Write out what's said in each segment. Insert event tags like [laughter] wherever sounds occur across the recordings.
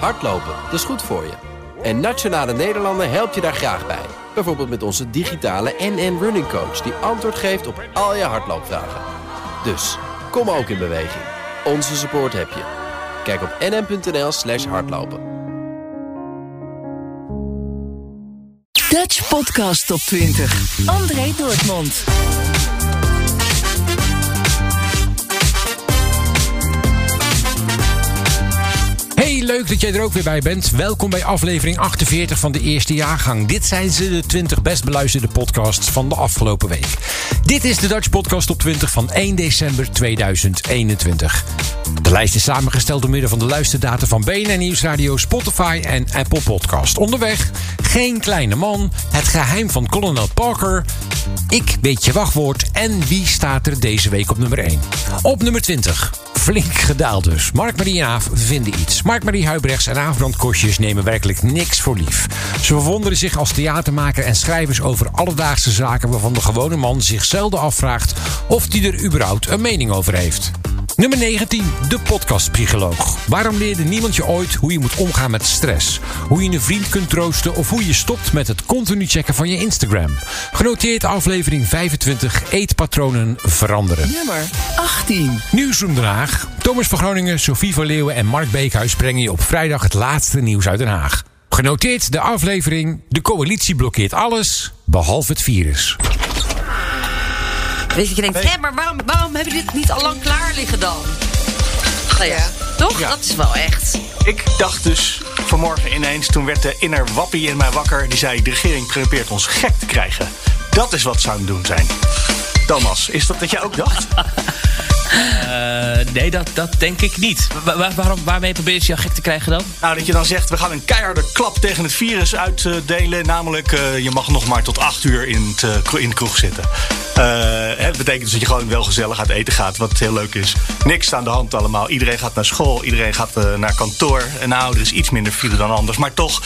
Hardlopen, dat is goed voor je. En Nationale Nederlanden helpt je daar graag bij. Bijvoorbeeld met onze digitale NN Running Coach... die antwoord geeft op al je hardloopvragen. Dus, kom ook in beweging. Onze support heb je. Kijk op nn.nl slash hardlopen. Dutch Podcast Top 20. André Dortmund. Leuk dat jij er ook weer bij bent. Welkom bij aflevering 48 van de eerste jaargang. Dit zijn ze, de 20 best beluisterde podcasts van de afgelopen week. Dit is de Dutch Podcast op 20 van 1 december 2021. De lijst is samengesteld door middel van de luisterdata van BNN Nieuwsradio, Spotify en Apple Podcast. Onderweg, geen kleine man, het geheim van kolonel Parker, ik weet je wachtwoord en wie staat er deze week op nummer 1. Op nummer 20, flink gedaald dus. Mark-Marie en Aaf vinden iets. Mark-Marie Huibrechts en Aafbrand Kostjes nemen werkelijk niks voor lief. Ze verwonderen zich als theatermaker en schrijvers over alledaagse zaken... waarvan de gewone man zich zelden afvraagt of hij er überhaupt een mening over heeft. Nummer 19, de podcastpsycholoog. Waarom leerde niemand je ooit hoe je moet omgaan met stress? Hoe je een vriend kunt troosten of hoe je stopt met het continu checken van je Instagram? Genoteerd aflevering 25, eetpatronen veranderen. Nummer 18. Nieuwsroom Den Haag. Thomas van Groningen, Sophie van Leeuwen en Mark Beekhuis brengen je op vrijdag het laatste nieuws uit Den Haag. Genoteerd de aflevering De coalitie blokkeert alles, behalve het virus. Weet je, je denkt, hé, maar waarom, waarom hebben jullie dit niet al lang klaar liggen dan? Nou ja, toch? Ja. Dat is wel echt. Ik dacht dus vanmorgen ineens, toen werd de inner wappie in mij wakker. Die zei, de regering probeert ons gek te krijgen. Dat is wat ze aan het doen zijn. Thomas, is dat wat jij ook dacht? [laughs] Eh, nee, dat, dat denk ik niet. Wa- wa- waarom, waarmee probeer je jou gek te krijgen dan? Nou, dat je dan zegt, we gaan een keiharde klap tegen het virus uitdelen. Namelijk, eh, je mag nog maar tot acht uur in, het, eh, de kroeg zitten. Dat betekent dus dat je gewoon wel gezellig uit eten gaat, wat heel leuk is. Niks aan de hand allemaal. Iedereen gaat naar school, iedereen gaat naar kantoor. En nou, er is iets minder file dan anders, maar toch.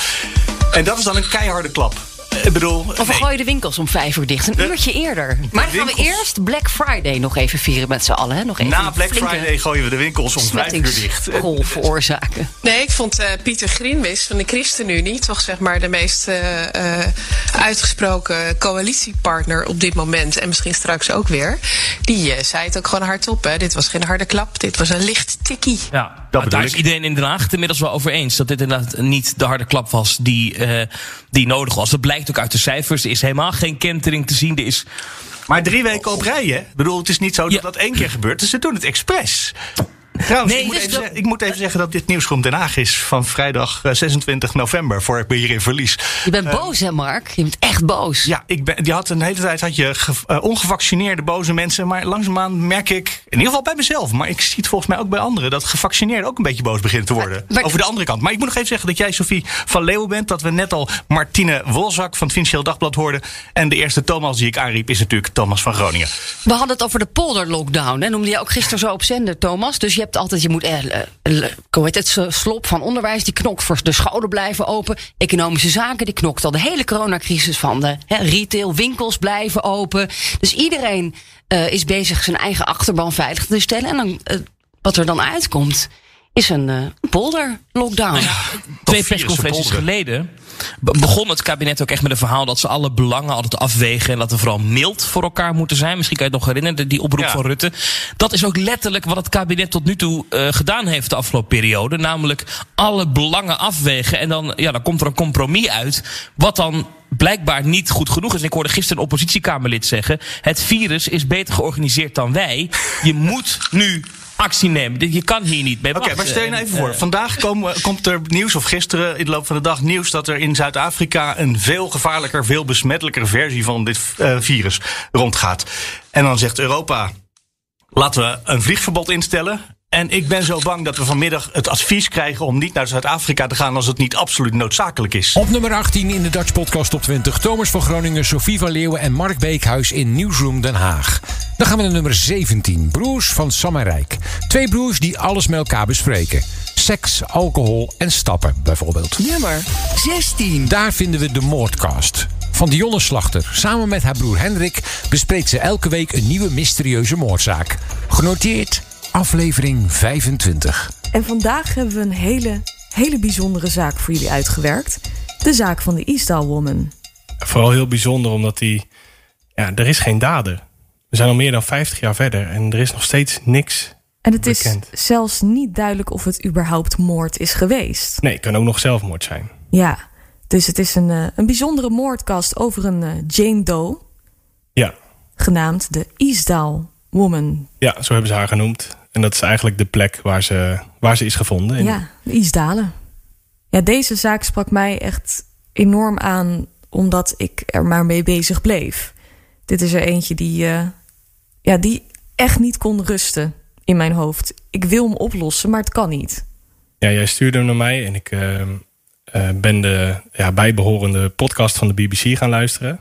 En dat is dan een keiharde klap. Ik bedoel, Of we nee. gooien de winkels om vijf uur dicht. Een De- uurtje eerder. Maar dan gaan we eerst Black Friday nog even vieren met z'n allen. Hè? Nog even na Black Friday gooien we de winkels om vijf uur dicht. smettingsgolf veroorzaken. [laughs] Nee, ik vond eh, Pieter Grinwis van de ChristenUnie toch zeg maar de meest eh, eh, uitgesproken coalitiepartner op dit moment. En misschien straks ook weer. Die eh, zei het ook gewoon hardop. Hè. Dit was geen harde klap, dit was een licht tikkie. Ja, Dat daar bedoel is iedereen in Den Haag het inmiddels wel over eens. Dat dit inderdaad niet de harde klap was die, eh, die nodig was. Dat blijkt ook uit de cijfers. Er is helemaal geen kentering te zien. Er is Maar drie weken op rij, hè? Ik bedoel, het is niet zo dat Ja. dat één keer gebeurt. Dus ze doen het expres. Trouwens, Nee, ik, moet dus even dat- ik moet even zeggen dat dit Nieuwsroom Den Haag is van vrijdag eh, 26 november, voor ik me hierin verlies. Je bent boos hè Mark? Je bent echt boos. Ja, ik ben, die had een hele tijd had je ge- eh, ongevaccineerde boze mensen. Maar langzaamaan merk ik, in ieder geval bij mezelf, maar ik zie het volgens mij ook bij anderen, dat gevaccineerden ook een beetje boos beginnen te worden. maar- over de andere kant. Maar ik moet nog even zeggen dat jij, Sophie van Leeuwen bent. Dat we net al Martine Wolzak van het Financieel Dagblad hoorden. En de eerste Thomas die ik aanriep is natuurlijk Thomas van Groningen. We hadden het over de polderlockdown. Hè? Noemde je ook gisteren zo op zender, Thomas. Dus je hebt altijd, je moet, eh, eh, eh, hoe heet het, slop van onderwijs, die knokt voor de scholen blijven open. Economische zaken, die knokt al de hele coronacrisis van de hè, retail, winkels blijven open. Dus iedereen eh, is bezig zijn eigen achterban veilig te stellen. En dan, wat er dan uitkomt, is een eh polderlockdown. twee persconferenties geleden begon het kabinet ook echt met een verhaal dat ze alle belangen altijd afwegen en dat we vooral mild voor elkaar moeten zijn. Misschien kan je het nog herinneren, die oproep Ja. van Rutte. Dat is ook letterlijk wat het kabinet tot nu toe eh, gedaan heeft de afgelopen periode. Namelijk alle belangen afwegen en dan, ja, dan komt er een compromis uit. Wat dan blijkbaar niet goed genoeg is. En ik hoorde gisteren een oppositiekamerlid zeggen: het virus is beter georganiseerd dan wij. Je moet nu actie nemen. Je kan hier niet mee Oké, maar stel je nou En, even voor. eh, Vandaag komen- komt er nieuws, of gisteren in de loop van de dag nieuws... dat er in Zuid-Afrika een veel gevaarlijker, veel besmettelijker versie van dit eh, virus rondgaat. En dan zegt Europa, laten we een vliegverbod instellen... En ik ben zo bang dat we vanmiddag het advies krijgen om niet naar Zuid-Afrika te gaan als het niet absoluut noodzakelijk is. Op nummer 18 in de Dutch Podcast Top 20. Thomas van Groningen, Sophie van Leeuwen en Mark Beekhuis in Newsroom Den Haag. Dan gaan we naar nummer 17. Broers van Sam en Rijk. Twee broers die alles met elkaar bespreken. Seks, alcohol en stappen bijvoorbeeld. Nummer 16. Daar vinden we de Moordcast. Van Dionne Slachter. Samen met haar broer Hendrik bespreekt ze elke week een nieuwe mysterieuze moordzaak. Genoteerd aflevering 25. En vandaag hebben we een hele hele bijzondere zaak voor jullie uitgewerkt. De zaak van de Eastdale Woman. Vooral heel bijzonder omdat die... Ja, er is geen dader. We zijn al meer dan 50 jaar verder en er is nog steeds niks En het is zelfs niet duidelijk of het überhaupt moord is geweest. Nee, het kan ook nog zelfmoord zijn. Ja, dus het is een, eh, een bijzondere moordkast over een eh, Jane Doe, Ja. genaamd de Eastdale Woman. ja, zo hebben ze haar genoemd. En dat is eigenlijk de plek waar ze, waar ze is gevonden. En Ja, de Eastdalen. Ja, deze zaak sprak mij echt enorm aan, omdat ik er maar mee bezig bleef. Dit is er eentje die, eh, ja, die echt niet kon rusten in mijn hoofd. Ik wil hem oplossen, maar het kan niet. Ja, jij stuurde hem naar mij en ik eh, eh, ben de ja, bijbehorende podcast van de BBC gaan luisteren.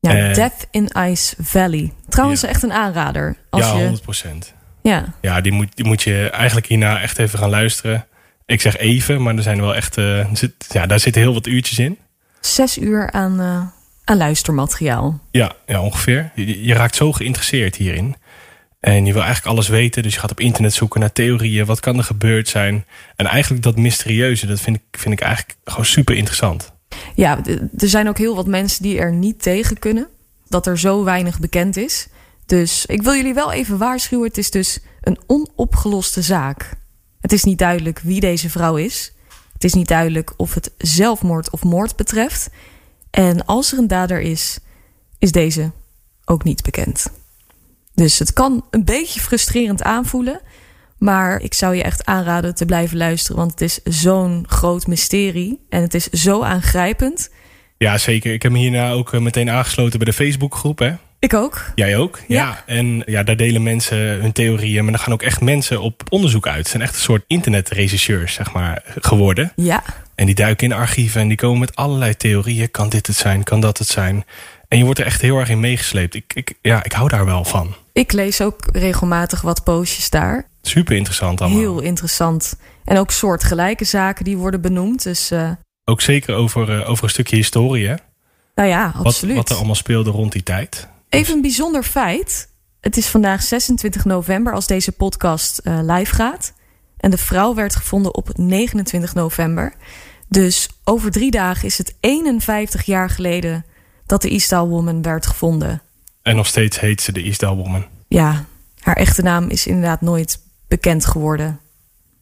Ja. Death in Ice Valley. Trouwens, Ja. echt een aanrader. Als ja, je, 100 procent. Ja, Ja, die moet, die moet je eigenlijk hierna echt even gaan luisteren. Ik zeg even, maar er zijn wel echt, eh, zit, ja, daar zitten heel wat uurtjes in. zes uur aan, eh, aan luistermateriaal. Ja, ja ongeveer. Je, je raakt zo geïnteresseerd hierin. En je wil eigenlijk alles weten. Dus je gaat op internet zoeken naar theorieën. Wat kan er gebeurd zijn? En eigenlijk dat mysterieuze, dat vind ik, vind ik eigenlijk gewoon super interessant. Ja, er zijn ook heel wat mensen die er niet tegen kunnen. Dat er zo weinig bekend is. Dus ik wil jullie wel even waarschuwen. Het is dus een onopgeloste zaak. Het is niet duidelijk wie deze vrouw is. Het is niet duidelijk of het zelfmoord of moord betreft. En als er een dader is, is deze ook niet bekend. Dus het kan een beetje frustrerend aanvoelen. Maar ik zou je echt aanraden te blijven luisteren. Want het is zo'n groot mysterie. En het is zo aangrijpend. Ja, zeker. Ik heb me hierna ook eh, meteen aangesloten bij de Facebookgroep. Hè? Ik ook. Jij ook? Ja. En ja, daar delen mensen hun theorieën. Maar er gaan ook echt mensen op onderzoek uit. Het zijn echt een soort internetregisseurs, zeg maar, geworden. Ja, En die duiken in archieven en die komen met allerlei theorieën. Kan dit het zijn? Kan dat het zijn? En je wordt er echt heel erg in meegesleept. Ik, ik, ja, ik hou daar wel van. ik lees ook regelmatig wat postjes daar. Super interessant allemaal. Heel interessant. En ook soortgelijke zaken die worden benoemd. Dus eh, Ook zeker over, eh, over een stukje historie. Hè? nou ja, Wat, absoluut. wat er allemaal speelde rond die tijd. Even een bijzonder feit. Het is vandaag 26 november als deze podcast eh, live gaat. En de vrouw werd gevonden op 29 november. Dus over drie dagen is het 51 jaar geleden dat de Eastdale Woman werd gevonden. En nog steeds heet ze de Eastdale Woman. Ja, haar echte naam is inderdaad nooit bekend geworden.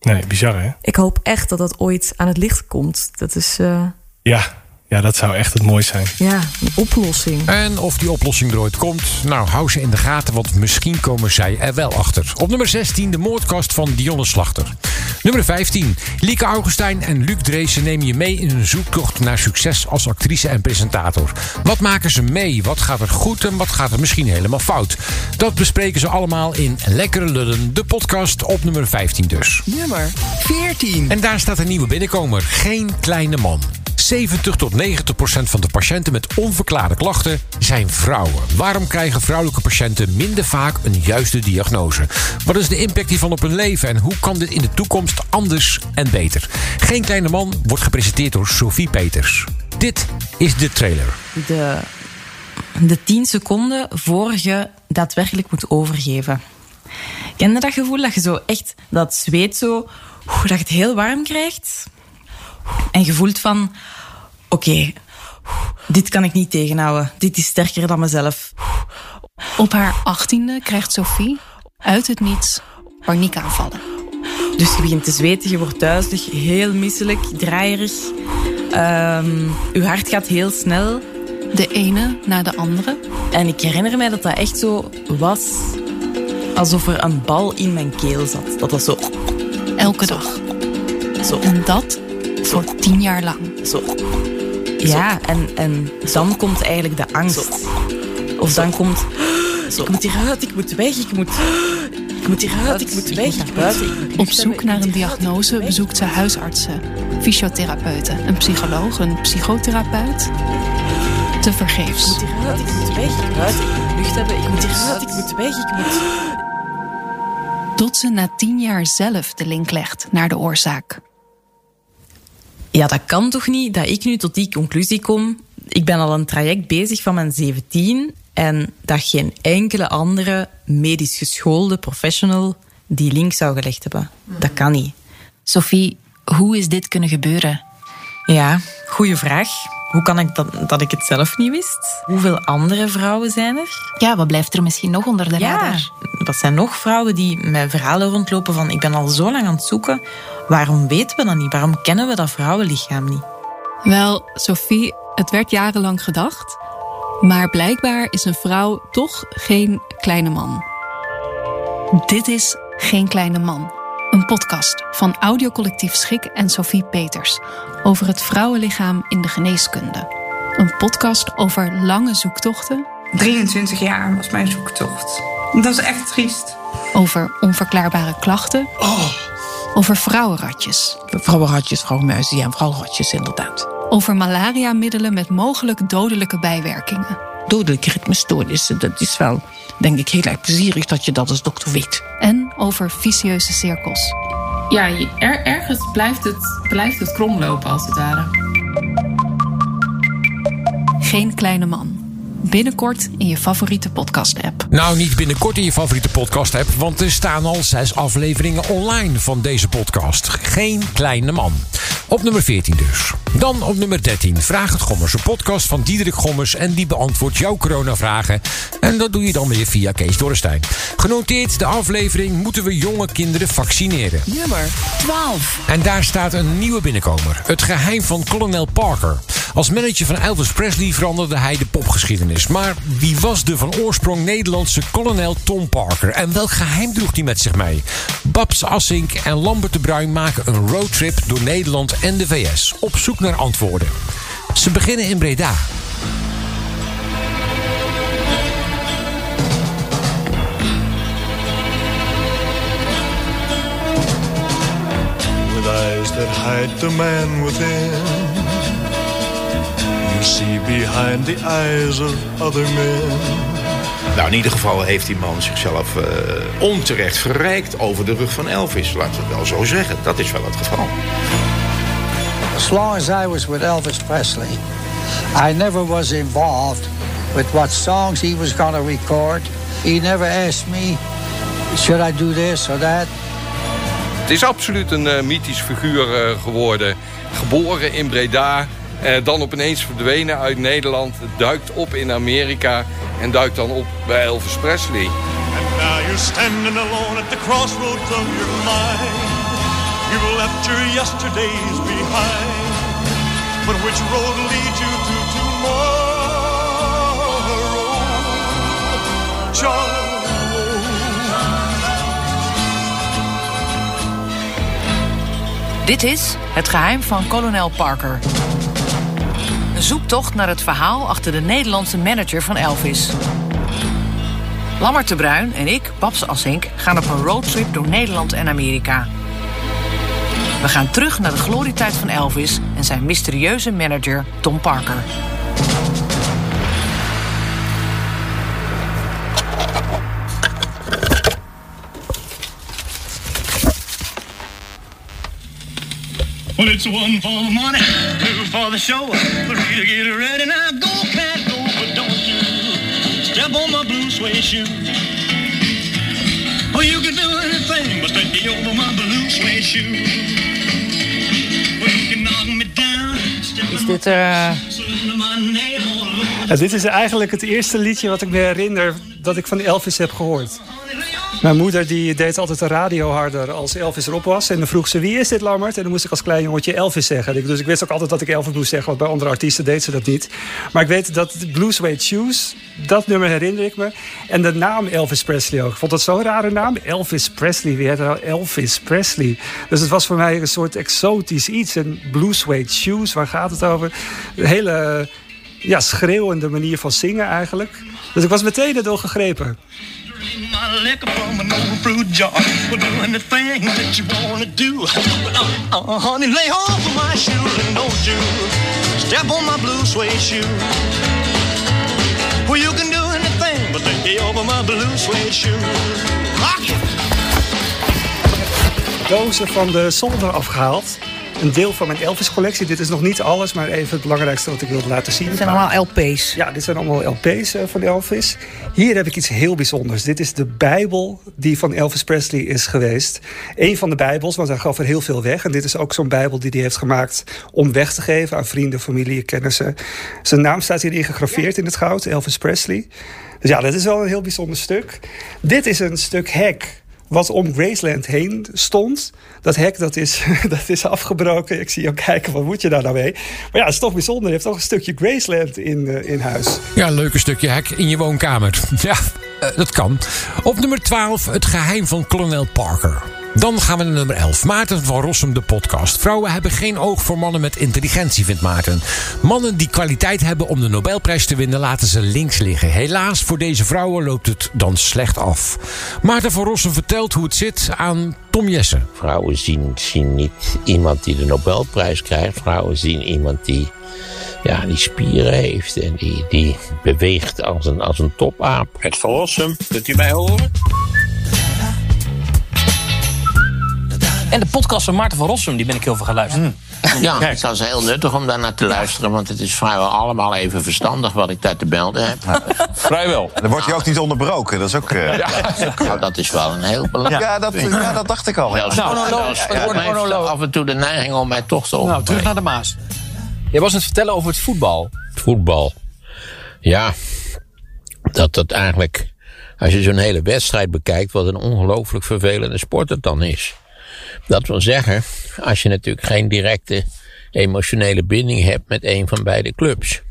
Nee, bizar hè? Ik hoop echt dat dat ooit aan het licht komt. Dat is eh, Ja, ja, dat zou echt het mooiste zijn. ja, een oplossing. En of die oplossing er ooit komt, nou hou ze in de gaten, want misschien komen zij er wel achter. Op nummer 16 de moordkast van Dionne Slachter. Nummer 15 Lieke Augustijn en Luc Dreesen nemen je mee in een zoektocht naar succes als actrice en presentator. Wat maken ze mee? Wat gaat er goed en wat gaat er misschien helemaal fout? Dat bespreken ze allemaal in Lekkere Lullen, de podcast op nummer 15 dus. Nummer 14. En daar staat een nieuwe binnenkomer. Geen kleine man. 70 tot 90 procent van de patiënten met onverklaarde klachten zijn vrouwen. Waarom krijgen vrouwelijke patiënten minder vaak een juiste diagnose? Wat is de impact hiervan op hun leven en hoe kan dit in de toekomst anders en beter? Geen kleine man wordt gepresenteerd door Sophie Peters. Dit is de trailer. de, de 10 seconden voor je daadwerkelijk moet overgeven. Ken je dat gevoel dat je zo echt dat zweet zo, dat je het heel warm krijgt? En je voelt van, oké, dit kan ik niet tegenhouden. Dit is sterker dan mezelf. Op haar achttiende krijgt Sophie uit het niets paniekaanvallen. Dus je begint te zweten, je wordt duizelig, heel misselijk, draaierig. Ehm, je hart gaat heel snel. De ene na de andere. En ik herinner mij dat dat echt zo was alsof er een bal in mijn keel zat. Dat was zo, Elke dag. zo, En dat voor tien jaar lang. zo. Ja, en, en dan komt eigenlijk de angst. Of dan komt... Ik moet hieruit, ik moet weg, ik moet... Ik moet hieruit, ik moet weg, ik moet Op zoek naar een diagnose bezoekt ze huisartsen, fysiotherapeuten, een psycholoog, een psychotherapeut. Te vergeefs. Ik moet hieruit, ik moet weg, ik moet buiten, ik moet lucht hebben, ik moet hieruit, ik moet weg, ik moet... Tot ze na tien jaar zelf de link legt naar de oorzaak. Ja, dat kan toch niet dat ik nu tot die conclusie kom. Ik ben al een traject bezig van mijn 17 en dat geen enkele andere medisch geschoolde professional die link zou gelegd hebben. Dat kan niet. Sophie Hoe is dit kunnen gebeuren? Ja, goede vraag. Hoe kan ik dat, dat ik het zelf niet wist? Hoeveel andere vrouwen zijn er? Ja, wat blijft er misschien nog onder de Ja, radar? wat zijn nog vrouwen die met verhalen rondlopen van ik ben al zo lang aan het zoeken. Waarom weten we dat niet? Waarom kennen we dat vrouwenlichaam niet? Wel, Sophie, het werd jarenlang gedacht. Maar blijkbaar is een vrouw toch geen kleine man. Dit is Geen Kleine Man. Een podcast van audiocollectief Schik en Sophie Peters. Over het vrouwenlichaam in de geneeskunde. Een podcast over lange zoektochten. 23 jaar was mijn zoektocht. Dat is echt triest. Over onverklaarbare klachten. Over vrouwenratjes. Vrouwenratjes, vrouwenmuizen, ja, vrouwenratjes inderdaad. Over malaria-middelen met mogelijk dodelijke bijwerkingen. Dodelijke ritmestoornissen, dat is wel, denk ik, heel erg plezierig dat je dat als dokter weet. En over vicieuze cirkels. Ja, er, ergens blijft het, blijft het kromlopen als het ware. Geen kleine man. Binnenkort in je favoriete podcast-app. Nou, niet binnenkort in je favoriete podcast-app, want er staan al zes afleveringen online van deze podcast. Geen kleine man. Op nummer 14 dus. Dan op nummer 13. Vraag het Gommers, een podcast van Diederik Gommers. En die beantwoordt jouw coronavragen. En dat doe je dan weer via Kees Dorrestein. Genoteerd de aflevering Moeten we jonge kinderen vaccineren? Nummer 12. En daar staat een nieuwe binnenkomer. Het geheim van kolonel Parker. Als manager van Elvis Presley veranderde hij de popgeschiedenis. Maar wie was de van oorsprong Nederlandse kolonel Tom Parker? En welk geheim droeg hij met zich mee? Babs Assink en Lambert de Bruin maken een roadtrip door Nederland en de VS. Op zoek naar antwoorden. Ze beginnen in Breda. with eyes that hide the man within. You see behind the eyes of other men. Nou, in ieder geval heeft die man zichzelf eh, onterecht verrijkt over de rug van Elvis. Laten we het wel zo zeggen. Dat is wel het geval. As long as I was with Elvis Presley, I never was involved with what songs he was going to record. He never asked me, should I do this or that? Het is absoluut een eh, mythisch figuur eh, geworden. Geboren in Breda, eh, dan opeens verdwenen uit Nederland. Duikt op in Amerika en duikt dan op bij Elvis Presley. Now you're standing alone at the crossroads of your mind. You've left your yesterdays behind. But which road leads you to tomorrow? Charles. Dit is Het geheim van kolonel Parker. Een zoektocht naar het verhaal achter de Nederlandse manager van Elvis. Lammert de Bruin en ik, Babs Assink, gaan op een roadtrip door Nederland en Amerika. We gaan terug naar de glorietijd van Elvis en zijn mysterieuze manager Tom Parker. Well, it's one for the money, two for the show. Three to get ready now. Go, cat, go, but don't you step on my blue suede shoe. Well, you can do anything but me over Is dit nail. Ja, dit is eigenlijk het eerste liedje wat ik me herinner dat ik van Elvis heb gehoord. Mijn moeder die deed altijd de radio harder als Elvis erop was. En dan vroeg ze, wie is dit Lammert? En dan moest ik als klein jongetje Elvis zeggen. Dus ik wist ook altijd dat ik Elvis moest zeggen. Want bij andere artiesten deed ze dat niet. Maar ik weet dat Blue Suede Shoes, dat nummer herinner ik me. En de naam Elvis Presley ook. Ik vond dat zo'n rare naam. Elvis Presley, wie heet nou Elvis Presley? Dus het was voor mij een soort exotisch iets. En Blue Suede Shoes, waar gaat het over? Een hele ja, schreeuwende manier van zingen eigenlijk. Dus ik was meteen erdoor gegrepen. My an old fruit jar. That you wanna do. Uh, uh, honey, my don't you step on my blue suede you can do anything but my blue suede dozen van de zolder afgehaald. Een deel van mijn Elvis-collectie. Dit is nog niet alles, maar even het belangrijkste wat ik wilde laten zien. Dit zijn allemaal LP's. Ja, dit zijn allemaal LP's eh, van Elvis. Hier heb ik iets heel bijzonders. Dit is de Bijbel die van Elvis Presley is geweest. Eén van de Bijbels, want hij gaf er heel veel weg. En dit is ook zo'n Bijbel die hij heeft gemaakt om weg te geven aan vrienden, familie, kennissen. Zijn naam staat hierin gegraveerd in het goud, Elvis Presley. Dus ja, dat is wel een heel bijzonder stuk. Dit is een stuk hek wat om Graceland heen stond. Dat hek dat is, [laughs] dat is afgebroken. Ik zie jou kijken, wat moet je daar nou mee? Maar ja, het is toch bijzonder. Je hebt toch een stukje Graceland in, uh, in huis. Ja, een leuke stukje hek in je woonkamer. [laughs] Ja, uh, dat kan. Op nummer 12, het geheim van kolonel Parker. Dan gaan we naar nummer 11. Maarten van Rossum, de podcast. Vrouwen hebben geen oog voor mannen met intelligentie, vindt Maarten. Mannen die kwaliteit hebben om de Nobelprijs te winnen, laten ze links liggen. Helaas, voor deze vrouwen loopt het dan slecht af. Maarten van Rossum vertelt hoe het zit aan Tom Jessen. Vrouwen zien, zien niet iemand die de Nobelprijs krijgt. Vrouwen zien iemand die, ja, die spieren heeft en die, die beweegt als een, als een topaap. Het van Rossum, kunt u mij horen? En de podcast van Maarten van Rossum, die ben ik heel veel gaan luisteren. Ja, het is heel nuttig om daar naar te luisteren, want het is vrijwel allemaal even verstandig wat ik daar te melden heb. Vrijwel. Dan wordt je ook niet onderbroken, dat is ook... Uh... Ja. Nou, dat is wel een heel belangrijk ja, dat, ja, dat dacht ik al. Ja. Nou, monoloog, af en toe de neiging om mij toch te Nou, terug naar de Maas. Je was het vertellen over het voetbal. Voetbal. Ja, dat dat eigenlijk, als je zo'n hele wedstrijd bekijkt, wat een ongelooflijk vervelende sport het dan is. Dat wil zeggen, als je natuurlijk geen directe emotionele binding hebt met een van beide clubs.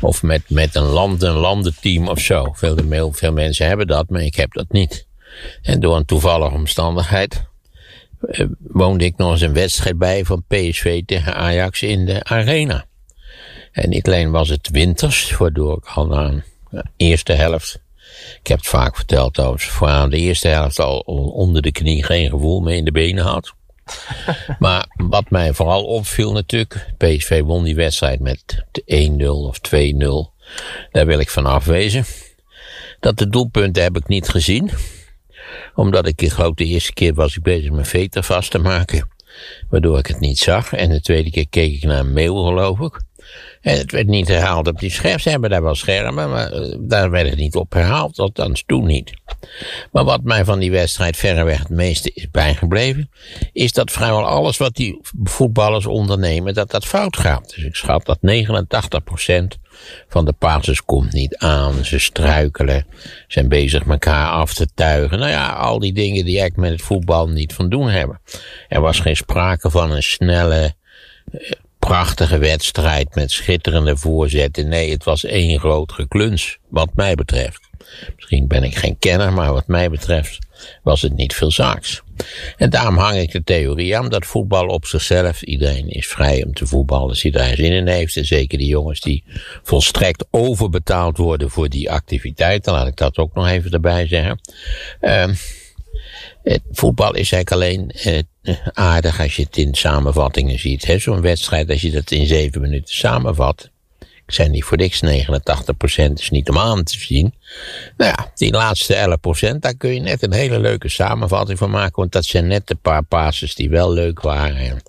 Of met, met een land, een landenteam of zo. Veel, veel mensen hebben dat, maar ik heb dat niet. En door een toevallige omstandigheid eh, woonde ik nog eens een wedstrijd bij van PSV tegen Ajax in de arena. En niet alleen was het winters, waardoor ik al na de eerste helft ik heb het vaak verteld trouwens. Voor aan de eerste helft al onder de knie geen gevoel meer in de benen had. [laughs] maar wat mij vooral opviel natuurlijk. PSV won die wedstrijd met 1-0 of 2-0. Daar wil ik van afwezen. Dat de doelpunten heb ik niet gezien. Omdat ik, ik geloof de eerste keer was ik bezig mijn veter vast te maken. Waardoor ik het niet zag. En de tweede keer keek ik naar een mail geloof ik. Het werd niet herhaald op die schermen. Ze hebben daar wel schermen, maar uh, daar werd het niet op herhaald. Althans toen niet. Maar wat mij van die wedstrijd verreweg het meeste is bijgebleven, is dat vrijwel alles wat die voetballers ondernemen, dat dat fout gaat. Dus ik schat dat 89% van de passes komt niet aan. Ze struikelen, zijn bezig elkaar af te tuigen. Nou ja, al die dingen die eigenlijk met het voetbal niet van doen hebben. Er was geen sprake van een snelle, prachtige wedstrijd met schitterende voorzetten. Nee, het was één groot gekluns, wat mij betreft. Misschien ben ik geen kenner, maar wat mij betreft was het niet veel zaaks. En daarom hang ik de theorie aan dat voetbal op zichzelf, iedereen is vrij om te voetballen als hij daar zin in heeft. En zeker die jongens die volstrekt overbetaald worden voor die activiteiten, laat ik dat ook nog even erbij zeggen. Het voetbal is eigenlijk alleen aardig als je het in samenvattingen ziet. Zo'n wedstrijd, als je dat in zeven minuten samenvat. Ik zei niet voor niks, 89% is niet om aan te zien. Nou ja, die laatste 11%, daar kun je net een hele leuke samenvatting van maken. Want dat zijn net de paar passes die wel leuk waren. En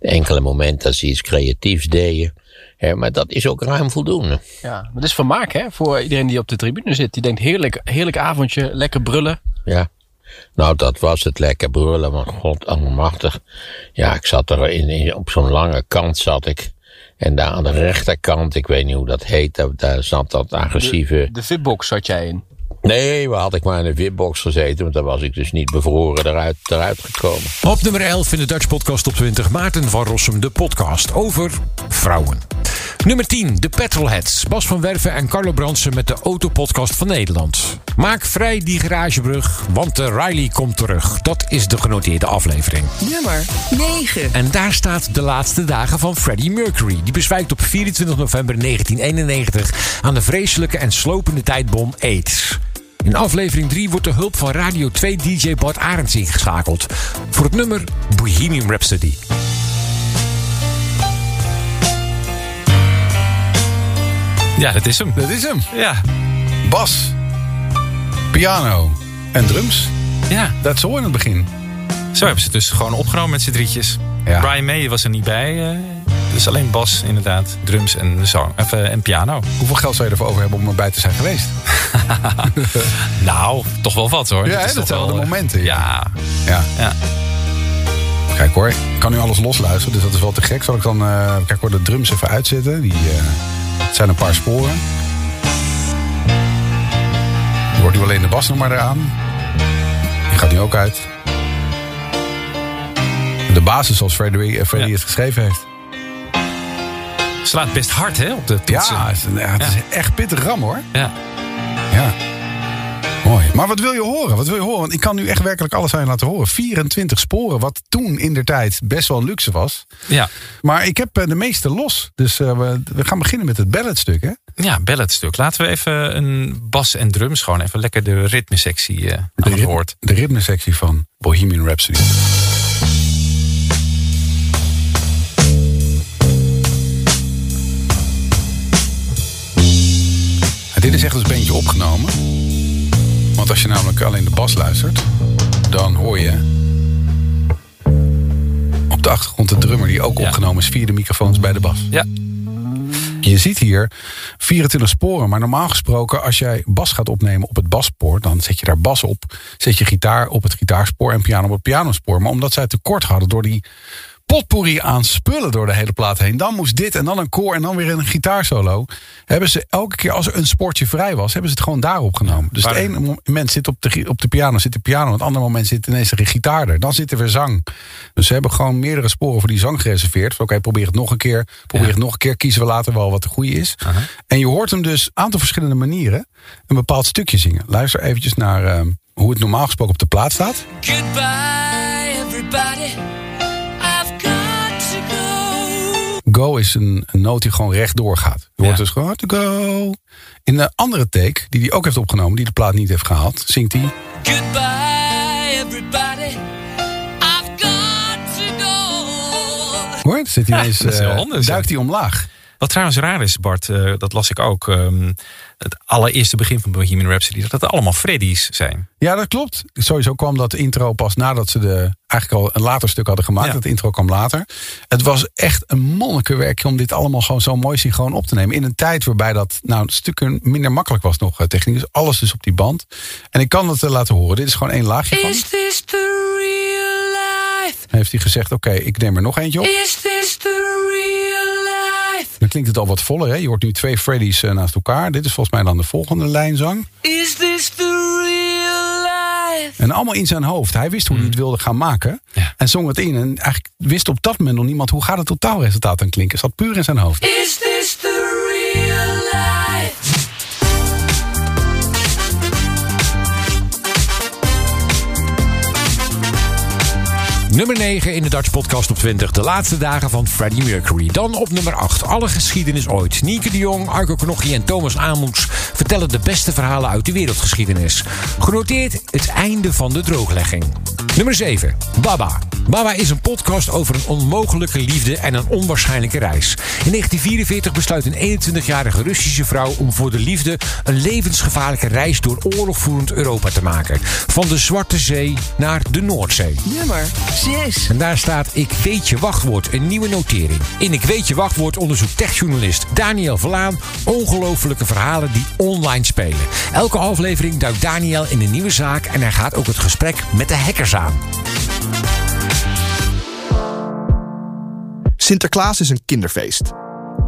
de enkele momenten dat ze iets creatiefs deden. Ja, maar dat is ook ruim voldoende. Ja, maar dat is vermaak hè, voor iedereen die op de tribune zit. Die denkt heerlijk, heerlijk avondje, lekker brullen. Ja. Nou, dat was het lekker brullen, maar god allemachtig. Ja, ik zat er in, in op zo'n lange kant zat ik. En daar aan de rechterkant, ik weet niet hoe dat heet, daar, daar zat dat agressieve... De, de fitbox zat jij in? Nee, waar had ik maar in de fitbox gezeten, want daar was ik dus niet bevroren eruit, eruit gekomen. Op nummer 11 in de Dutch Podcast op 20, Maarten van Rossum, de podcast over vrouwen. Nummer 10, de Petrolheads. Bas van Werven en Carlo Bransen met de Autopodcast van Nederland. Maak vrij die garagebrug, want de Riley komt terug. Dat is de genoteerde aflevering. Nummer 9. En daar staat de laatste dagen van Freddie Mercury. Die bezwijkt op 24 november 1991 aan de vreselijke en slopende tijdbom AIDS. In aflevering 3 wordt de hulp van Radio 2 DJ Bart Arends ingeschakeld. Voor het nummer Bohemian Rhapsody. Ja, dat is hem. Dat is hem. Ja. Bas, piano en drums. Ja. Dat zo in het begin. Zo hebben ze het dus gewoon opgenomen met z'n drietjes. Ja. Brian May was er niet bij. eh, dus alleen bas, inderdaad. Drums en, zang, even, en piano. Hoeveel geld zou je ervoor over hebben om erbij te zijn geweest? [laughs] nou, toch wel wat hoor. Ja, toch dat zijn wel de eh, momenten. Ja. Ja. ja. Kijk hoor, ik kan nu alles losluisteren, dus dat is wel te gek. Zal ik dan, eh, kijk hoor, de drums even uitzetten. Die, eh, het zijn een paar sporen. Er wordt nu alleen de bas nog maar eraan. Die gaat nu ook uit. De basis zoals Freddy, eh, Freddy het geschreven heeft. Slaat best hard hè, op de toetsen. Ja, het is, ja, het is echt pittig ram hoor. Ja. Ja. Mooi. Maar wat wil je horen? Wat wil je horen? Want ik kan nu echt werkelijk alles aan je laten horen. 24 sporen, wat toen in der tijd best wel luxe was. Ja. Maar ik heb eh, de meeste los. Dus eh, we, we gaan beginnen met het balladstuk, hè? Ja, balladstuk. Laten we even een bas en drums gewoon even lekker de ritmesectie eh aan het rit- woord. De ritmesectie van Bohemian Rhapsody. Dit is echt als beentje opgenomen. Want als je namelijk alleen de bas luistert, dan hoor je op de achtergrond de drummer die ook opgenomen is via de microfoons bij de bas. Ja. Je ziet hier 24 sporen, maar normaal gesproken als jij bas gaat opnemen op het basspoor, dan zet je daar bas op, zet je gitaar op het gitaarspoor en piano op het pianospoor. Maar omdat zij tekort hadden door die potpourri aan spullen door de hele plaat heen, dan moest dit en dan een koor en dan weer een gitaarsolo, hebben ze elke keer als er een sportje vrij was, hebben ze het gewoon daarop genomen. Dus het ene moment zit op de, op de piano zit de piano, het andere moment zit ineens er een gitaar er, dan zit er weer zang. Dus ze hebben gewoon meerdere sporen voor die zang gereserveerd. Van, Oké, probeer het nog een keer, probeer het nog een keer, kiezen we later wel wat de goede is. En je hoort hem dus aantal verschillende manieren een bepaald stukje zingen. Luister eventjes naar ehm, hoe het normaal gesproken op de plaat staat. Goodbye, everybody. Go. Is een, een noot die gewoon rechtdoor gaat. Je hoort dus gewoon to go. In de andere take, die hij ook heeft opgenomen, die de plaat niet heeft gehaald, zingt hij. Goodbye, everybody. I've got to go. Hoor, zit hij ineens, dat is heel eh, anders, duikt hij omlaag. Wat trouwens raar is, Bart, eh, dat las ik ook. ehm, het allereerste begin van Bohemian Rhapsody, dat het allemaal Freddy's zijn. Ja, dat klopt. Sowieso kwam dat intro pas nadat ze de, eigenlijk al een later stuk hadden gemaakt. Dat intro kwam later. Het was echt een monnikenwerkje om dit allemaal gewoon zo mooi synchroon op te nemen. In een tijd waarbij dat nou een stuk minder makkelijk was nog eh, technisch. Dus alles dus op die band. En ik kan het eh, laten horen. Dit is gewoon één laagje van. Is this the real life? Heeft hij gezegd, oké, ik neem er nog eentje op. Is this the real life? Dan klinkt het al wat voller. Hè? Je hoort nu twee Freddy's eh, naast elkaar. Dit is volgens mij dan de volgende lijnzang. Is this the real life? En allemaal in zijn hoofd. Hij wist hoe hij het wilde gaan maken. En zong het in. En eigenlijk wist op dat moment nog niemand hoe gaat het totaalresultaat dan klinken. Het zat puur in zijn hoofd. Is this the real life? Nummer 9 in de Dutch Podcast op 20. De laatste dagen van Freddie Mercury. Dan op nummer 8. Alle geschiedenis ooit. Nieke de Jong, Arco Knochie en Thomas Amoets vertellen de beste verhalen uit de wereldgeschiedenis. Genoteerd het einde van de drooglegging. Nummer 7. Baba. Baba is een podcast over een onmogelijke liefde en een onwaarschijnlijke reis. In 1944 besluit een 21-jarige Russische vrouw om voor de liefde een levensgevaarlijke reis door oorlogvoerend Europa te maken. Van de Zwarte Zee naar de Noordzee. Nummer 6. En daar staat Ik weet je wachtwoord, een nieuwe notering. In Ik weet je wachtwoord onderzoekt techjournalist Daniel Verlaan ongelofelijke verhalen die online spelen. Elke aflevering duikt Daniel in een nieuwe zaak en hij gaat ook het gesprek met de hackers aan. Sinterklaas is een kinderfeest.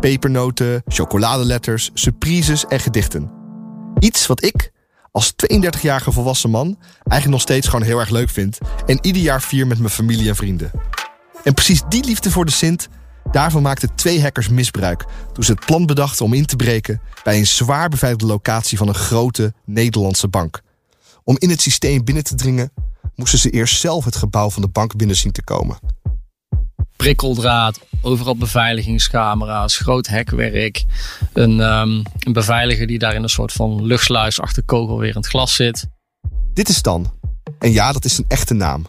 Pepernoten, chocoladeletters, surprises en gedichten. Iets wat ik, als 32-jarige volwassen man, eigenlijk nog steeds gewoon heel erg leuk vind en ieder jaar vier met mijn familie en vrienden. En precies die liefde voor de Sint, daarvan maakten twee hackers misbruik toen ze het plan bedachten om in te breken bij een zwaar beveiligde locatie van een grote Nederlandse bank. Om in het systeem binnen te dringen, moesten ze eerst zelf het gebouw van de bank binnen zien te komen. Prikkeldraad, overal beveiligingscamera's, groot hekwerk. Een, ehm, een beveiliger die daar in een soort van luchtsluis achter kogelwerend glas zit. Dit is Dan. En ja, dat is zijn echte naam.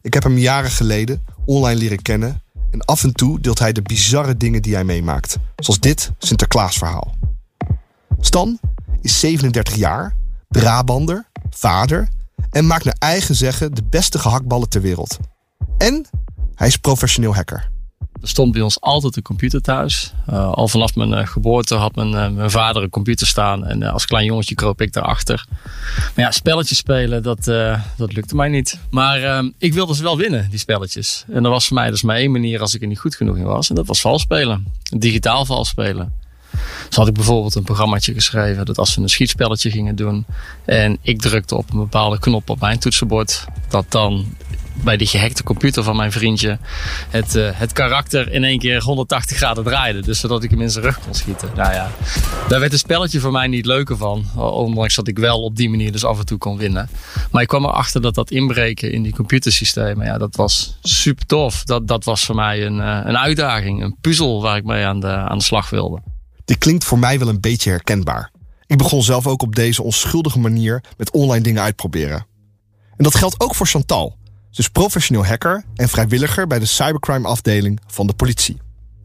Ik heb hem jaren geleden online leren kennen. En af en toe deelt hij de bizarre dingen die hij meemaakt. Zoals dit Sinterklaasverhaal. Stan is 37 jaar, Brabander, vader... en maakt naar eigen zeggen de beste gehaktballen ter wereld. En Hij is professioneel hacker. Er stond bij ons altijd een computer thuis. Uh, al vanaf mijn uh, geboorte had mijn, uh, mijn vader een computer staan. En als klein jongetje kroop ik daarachter. Maar ja, spelletjes spelen, dat, dat lukte mij niet. Maar ehm, ik wilde ze wel winnen, die spelletjes. En er was voor mij dus maar één manier als ik er niet goed genoeg in was. En dat was vals spelen. Digitaal vals spelen. Dus had ik bijvoorbeeld een programmaatje geschreven dat als we een schietspelletje gingen doen en ik drukte op een bepaalde knop op mijn toetsenbord, dat dan bij die gehackte computer van mijn vriendje het, uh, het karakter in één keer 180 graden draaide. Dus zodat ik hem in zijn rug kon schieten. Nou ja, daar werd het spelletje voor mij niet leuker van. Ondanks dat ik wel op die manier dus af en toe kon winnen. Maar ik kwam erachter dat dat inbreken in die computersystemen, ja, dat was super tof. Dat, dat was voor mij een, uh, een uitdaging, een puzzel waar ik mee aan de, aan de slag wilde. Dit klinkt voor mij wel een beetje herkenbaar. Ik begon zelf ook op deze onschuldige manier met online dingen uitproberen. En dat geldt ook voor Chantal. Dus professioneel hacker en vrijwilliger bij de cybercrime afdeling van de politie.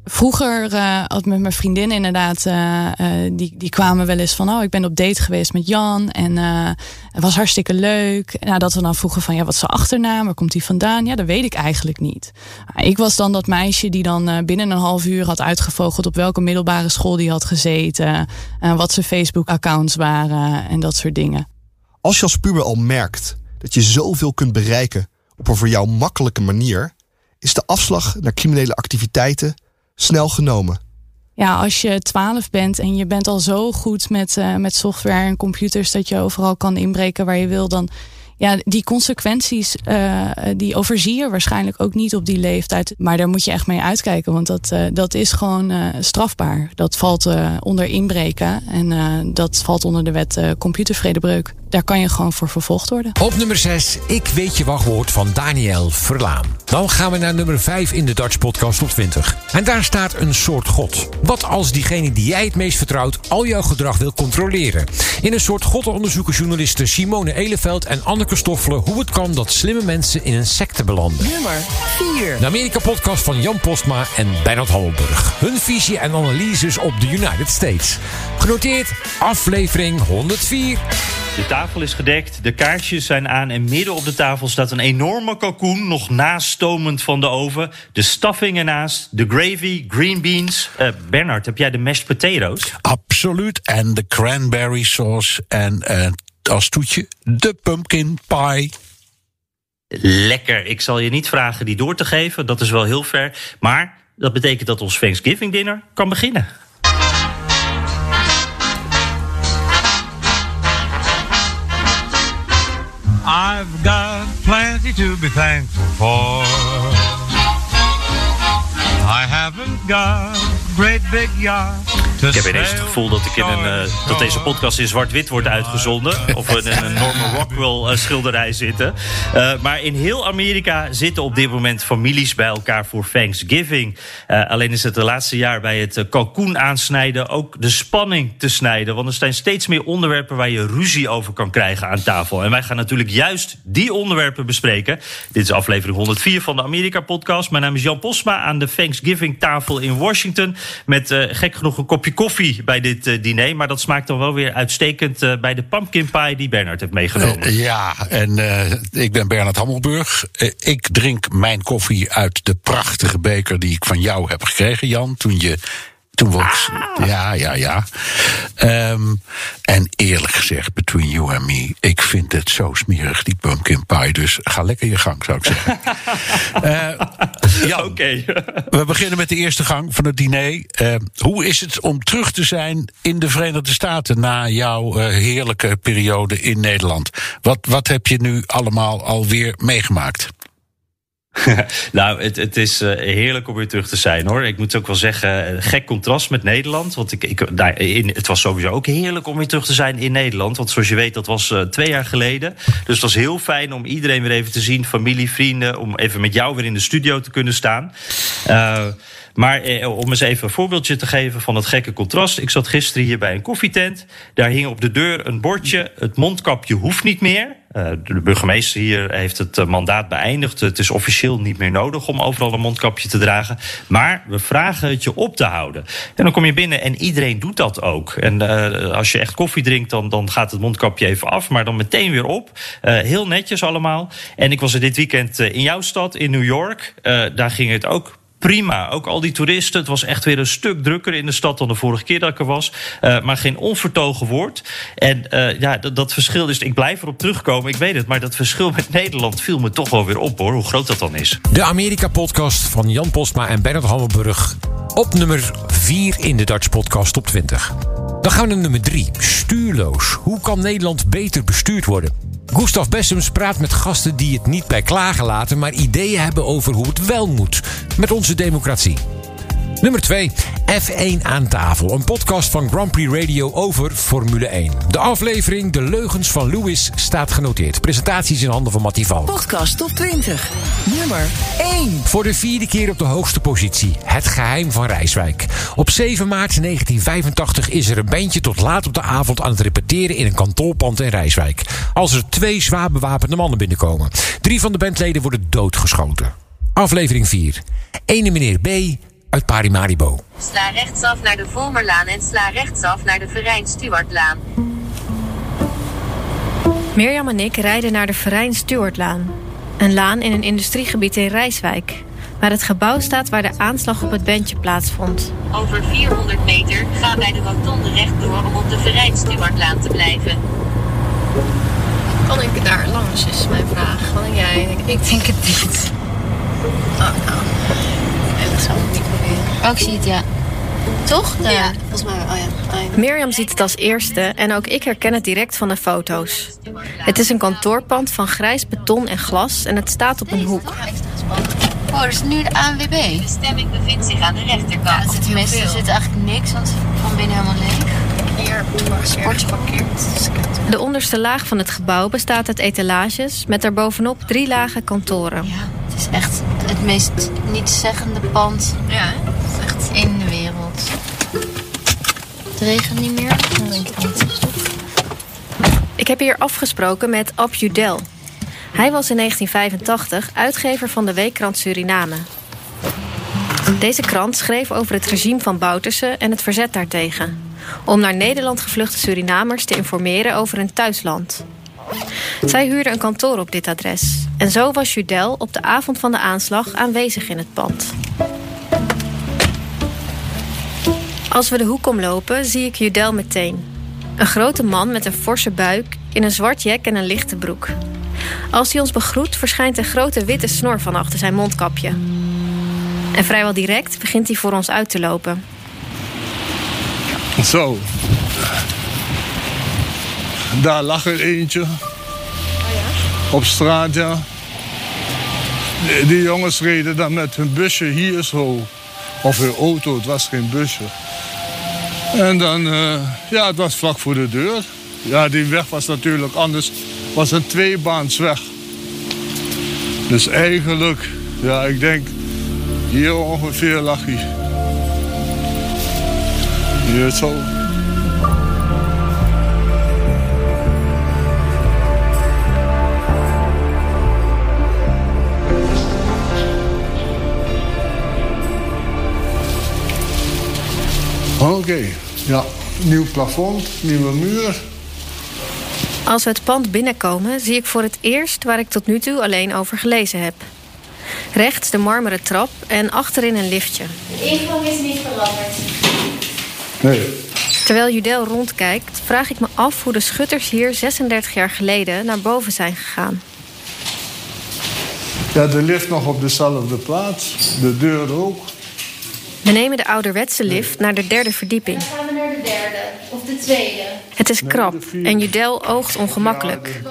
Vroeger uh, had met mijn vriendin inderdaad, uh, uh, die, die kwamen wel eens van, oh, ik ben op date geweest met Jan en het was hartstikke leuk. Nou, dat we dan vroegen van, ja, wat is zijn achternaam, waar komt hij vandaan? Ja, dat weet ik eigenlijk niet. Ik was dan dat meisje die dan binnen een half uur had uitgevogeld op welke middelbare school die had gezeten, wat zijn Facebook-accounts waren en dat soort dingen. Als je als puber al merkt dat je zoveel kunt bereiken op een voor jou makkelijke manier, is de afslag naar criminele activiteiten snel genomen. Ja, als je 12 bent en je bent al zo goed met, uh, met software en computers dat je overal kan inbreken waar je wil, dan ja, die consequenties, uh, die overzie je waarschijnlijk ook niet op die leeftijd. Maar daar moet je echt mee uitkijken, want dat, uh, dat is gewoon strafbaar. Dat valt onder inbreken en dat valt onder de wet computervredebreuk daar kan je gewoon voor vervolgd worden. Op nummer 6, Ik weet je wachtwoord van Daniel Verlaan. Dan gaan we naar nummer 5 in de Dutch Podcast op 20. En daar staat een soort god. Wat als diegene die jij het meest vertrouwt al jouw gedrag wil controleren? In een soort god onderzoeken journalisten Simone Eleveld en Anneke Stoffelen hoe het kan dat slimme mensen in een secte belanden. Nummer 4. De Amerika-podcast van Jan Postma en Bernard Hammelburg. Hun visie en analyses op de United States. Genoteerd aflevering 104. De tafel is gedekt, de kaarsjes zijn aan en midden op de tafel staat een enorme kalkoen, nog nastomend van de oven. De stuffing ernaast, de gravy, green beans. Uh, Bernard, heb jij de mashed potatoes? Absoluut, en de cranberry sauce en uh, als toetje de pumpkin pie. Lekker. Ik zal je niet vragen die door te geven, dat is wel heel ver. Maar dat betekent dat ons Thanksgiving dinner kan beginnen. I've got plenty to be thankful for. I haven't got great big yacht. Ik heb ineens het gevoel dat, ik in een, uh, dat deze podcast in zwart-wit wordt uitgezonden. [laughs] Of we in een Norman Rockwell uh, schilderij zitten. Uh, maar in heel Amerika zitten op dit moment families bij elkaar voor Thanksgiving. alleen is het de laatste jaar bij het kalkoen aansnijden ook de spanning te snijden. Want er zijn steeds meer onderwerpen waar je ruzie over kan krijgen aan tafel. En wij gaan natuurlijk juist die onderwerpen bespreken. Dit is aflevering 104 van de Amerika-podcast. Mijn naam is Jan Posma aan de Thanksgiving-tafel in Washington. Met gek genoeg een kopje koffie bij dit uh, diner. Maar dat smaakt dan wel weer uitstekend uh, bij de pumpkin pie die Bernard heeft meegenomen. Uh, ja, en ik ben Bernard Hammelburg. ik drink mijn koffie uit de prachtige beker die ik van jou heb gekregen, Jan. Toen je toen we ook, ja, ja, ja. Um, en eerlijk gezegd, between you and me, ik vind het zo smerig, die pumpkin pie. Dus ga lekker je gang, zou ik zeggen. [laughs] uh, okay. we beginnen met de eerste gang van het diner. Uh, hoe is het om terug te zijn in de Verenigde Staten na jouw uh, heerlijke periode in Nederland? Wat, wat heb je nu allemaal alweer meegemaakt? [laughs] nou, het, het is uh, heerlijk om weer terug te zijn hoor. Ik moet ook wel zeggen, gek contrast met Nederland. Want ik, ik, in, het was sowieso ook heerlijk om weer terug te zijn in Nederland. Want zoals je weet, dat was uh, twee jaar geleden. Dus het was heel fijn om iedereen weer even te zien. Familie, vrienden. Om even met jou weer in de studio te kunnen staan. Uh, maar eh, om eens even een voorbeeldje te geven van het gekke contrast. Ik zat gisteren hier bij een koffietent. Daar hing op de deur een bordje: het mondkapje hoeft niet meer. Eh, de burgemeester hier heeft het eh, mandaat beëindigd. Het is officieel niet meer nodig om overal een mondkapje te dragen. Maar we vragen het je op te houden. En dan kom je binnen en iedereen doet dat ook. En uh, als je echt koffie drinkt, dan, dan gaat het mondkapje even af. Maar dan meteen weer op. Heel netjes allemaal. En ik was er dit weekend in jouw stad, in New York. daar ging het ook prima. Ook al die toeristen. Het was echt weer een stuk drukker in de stad dan de vorige keer dat ik er was. Uh, maar geen onvertogen woord. En uh, ja, dat, dat verschil is. Ik blijf erop terugkomen, ik weet het. Maar dat verschil met [laughs] Nederland viel me toch wel weer op hoor. Hoe groot dat dan is. De Amerika-podcast van Jan Postma en Bernard Hammelburg. Op nummer 4 in de Dutch Podcast Top 20. Dan gaan we naar nummer 3. Stuurloos. Hoe kan Nederland beter bestuurd worden? Gustav Bessems praat met gasten die het niet bij klagen laten, maar ideeën hebben over hoe het wel moet met onze democratie. Nummer 2. F1 aan tafel. Een podcast van Grand Prix Radio over Formule 1. De aflevering De Leugens van Lewis staat genoteerd. Presentaties in handen van Mattie Val. Podcast top 20. Nummer 1. Voor de vierde keer op de hoogste positie. Het geheim van Rijswijk. Op 7 maart 1985 is er een bandje tot laat op de avond aan het repeteren in een kantoorpand in Rijswijk. Als er twee zwaar bewapende mannen binnenkomen. Drie van de bandleden worden doodgeschoten. Aflevering 4. Ene meneer B uit Parimaribo. Sla rechtsaf naar de Volmerlaan en sla rechtsaf naar de Verijn Stuartlaan. Mirjam en ik rijden naar de Verijn Stuartlaan. Een laan in een industriegebied in Rijswijk. Waar het gebouw staat waar de aanslag op het bandje plaatsvond. Over 400 meter ga bij de rotonde rechtdoor om op de Verijn Stuartlaan te blijven. Kan ik daar langs, is mijn vraag. Kan jij? Ik denk het niet. Oh, nou. Dat zou ik niet proberen. Oh, ik zie het, ja. Toch? Ja, volgens mij. Oh ja. Oh, ja. Mirjam ziet het als eerste en ook ik herken het direct van de foto's. Het is een kantoorpand van grijs beton en glas en het staat op een hoek. Oh, er is nu de ANWB. De stemming bevindt zich aan de rechterkant. Ja, er zit, tenminste, er zit eigenlijk niks, want van binnen helemaal leeg. Hier, geparkeerd. De onderste laag van het gebouw bestaat uit etalages met daarbovenop drie lagen kantoren. Ja, het is echt het meest nietszeggende pand ja, het is echt in de wereld. Het regent niet meer? Dat denk ik niet. Ik heb hier afgesproken met Ab Judel. Hij was in 1985 uitgever van de weekkrant Suriname. Deze krant schreef over het regime van Bouterse en het verzet daartegen. Om naar Nederland gevluchte Surinamers te informeren over hun thuisland. Zij huurde een kantoor op dit adres. En zo was Judel op de avond van de aanslag aanwezig in het pand. Als we de hoek omlopen, zie ik Judel meteen. Een grote man met een forse buik, in een zwart jek en een lichte broek. Als hij ons begroet, verschijnt een grote witte snor van achter zijn mondkapje. En vrijwel direct begint hij voor ons uit te lopen. Zo. Daar lag er eentje. Op straat, ja. Die, jongens reden dan met hun busje hier zo. Of hun auto, het was geen busje. En dan, uh, ja, het was vlak voor de deur. Ja, die weg was natuurlijk anders. was een tweebaansweg. Dus eigenlijk, ja, ik denk hier ongeveer lag hij. Hier zo. Oké, okay. ja. Nieuw plafond, nieuwe muur. Als we het pand binnenkomen, zie ik voor het eerst waar ik tot nu toe alleen over gelezen heb. Rechts de marmeren trap en achterin een liftje. De ingang is niet veranderd. Nee. Terwijl Judel rondkijkt, vraag ik me af hoe de schutters hier 36 jaar geleden naar boven zijn gegaan. Ja, de lift nog op dezelfde plaats. De deur ook. We nemen de ouderwetse lift naar de derde verdieping. Dan gaan we naar de derde of de tweede. Het is krap en Judel oogt ongemakkelijk.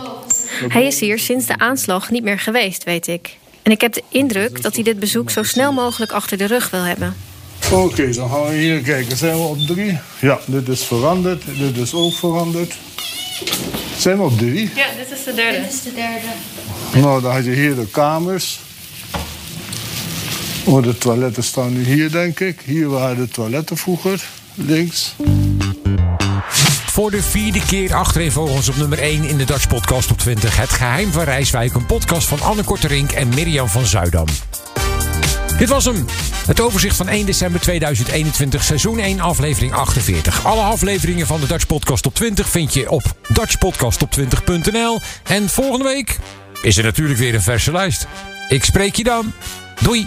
Hij is hier sinds de aanslag niet meer geweest, weet ik. En ik heb de indruk dat hij dit bezoek zo snel mogelijk achter de rug wil hebben. Oké, okay, dan gaan we hier kijken. Zijn we op drie? Ja, dit is veranderd. Dit is ook veranderd. Zijn we op drie? Ja, dit is de derde. Dit is de derde. Nou, dan had je hier de kamers. Oh, de toiletten staan nu hier, denk ik. Hier waren de toiletten vroeger, links. voor de vierde keer achtereenvolgens op nummer 1 in de Dutch Podcast op 20. Het geheim van Rijswijk, een podcast van Anne Korterink en Mirjam van Zuidam. Dit was hem. Het overzicht van 1 december 2021, seizoen 1, aflevering 48. Alle afleveringen van de Dutch Podcast op 20 vind je op dutchpodcastop20.nl. En volgende week is er natuurlijk weer een verse lijst. Ik spreek je dan. Doei!